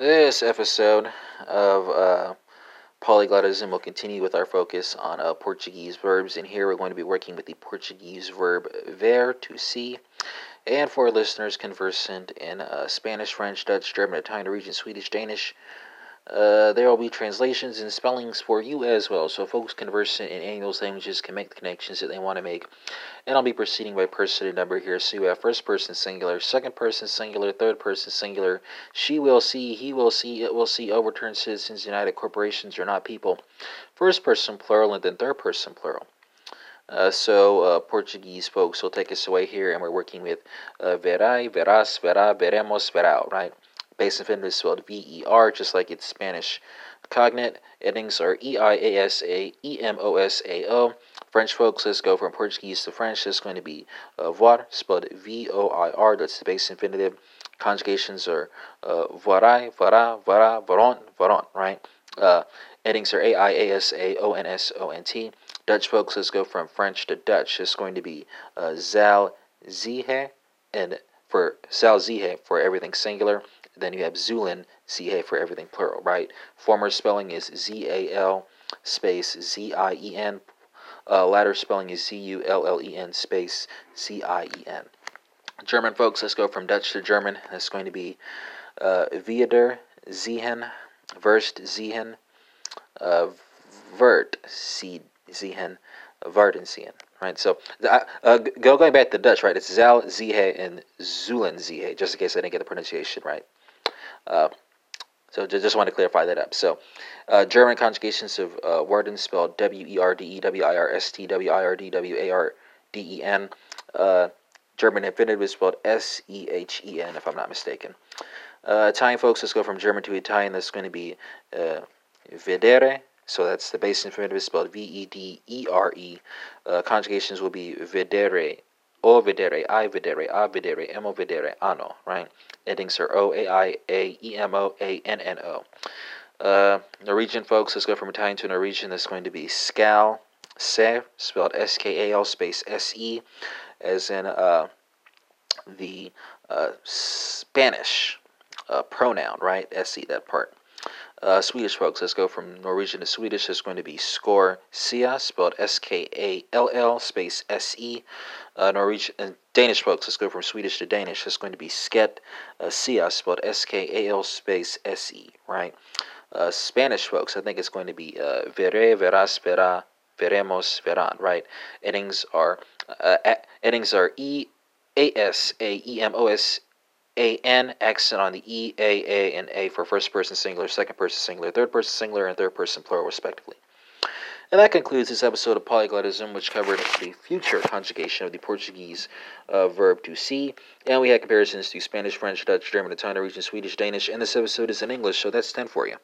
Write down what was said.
This episode of uh, Polyglottism will continue with our focus on uh, Portuguese verbs, and here we're going to be working with the Portuguese verb ver, to see. And for listeners conversant in uh, Spanish, French, Dutch, German, Italian, Norwegian, Swedish, Danish, uh, there will be translations and spellings for you as well, so folks conversant in any of those languages can make the connections that they want to make. And I'll be proceeding by person and number here. So you have first person singular, second person singular, third person singular. She will see, he will see, it will see, overturned citizens, united corporations are not people. First person plural, and then third person plural. Uh, so uh, Portuguese folks will take us away here, and we're working with uh, verei, verás, verá, veremos, verão, right? Base infinitive is spelled V-E-R, just like it's Spanish. Cognate endings are E-I-A-S-A, E-M-O-S-A-O. French folks, let's go from Portuguese to French. It's going to be uh, voir, spelled V-O-I-R. That's the base infinitive. Conjugations are uh, verrai, verras, verra, verrons, verront, right? Uh, endings are A-I-A-S-A-O-N-S-O-N-T. Dutch folks, let's go from French to Dutch. It's going to be uh, zal, zien, and for zal, zien for everything singular. Then you have Zullen, Z-A for everything plural, right? Former spelling is Z-A-L space Z-I-E-N. Uh, latter spelling is Z-U-L-L-E-N space C I E N. German folks, let's go from Dutch to German. That's going to be uh, Viader, Sehen, Wirst, Sehen, uh, Wird, Sehen, Werden, Sehen. Right, so uh, uh, go going back to Dutch, right? It's Zal Zien and Zullen Zien, just in case I didn't get the pronunciation right. Uh, so just want to clarify that up. So uh, German conjugations of uh, Werden spelled W E R D E W I R S T W I R D W A R D E N. Uh, German infinitive is spelled S E H E N, if I'm not mistaken. Uh, Italian folks, let's go from German to Italian. That's going to be uh, vedere. So that's the base infinitive is spelled V E D E R E. Uh, conjugations will be vedere, o vedere, I vedere, a vedere, emo ano, right? Endings are O, A, I, A, E, M, O, A, N, N, O. Uh, Norwegian folks, let's go from Italian to Norwegian. That's going to be skal, se, spelled S K A L space S E, as in uh, the uh, Spanish uh, pronoun, right? S E, that part. Uh, Swedish folks, let's go from Norwegian to Swedish. It's going to be score sia, spelled S K A L L space S E. Uh, Norwegian and Danish folks, let's go from Swedish to Danish. It's going to be sket uh, sia, spelled S K A L space S E, right? Uh, Spanish folks, I think it's going to be uh, veré, verás, verá, veremos, verán, right? Endings are uh, endings are E A S A E M O S a N accent on the E, A, A, and A for first person singular, second person singular, third person singular, and third person plural, respectively. And that concludes this episode of Polyglottism, which covered the future conjugation of the Portuguese uh, verb to see. And we had comparisons to Spanish, French, Dutch, German, Italian, Norwegian, Swedish, Danish, and this episode is in English, so that's 10 for you.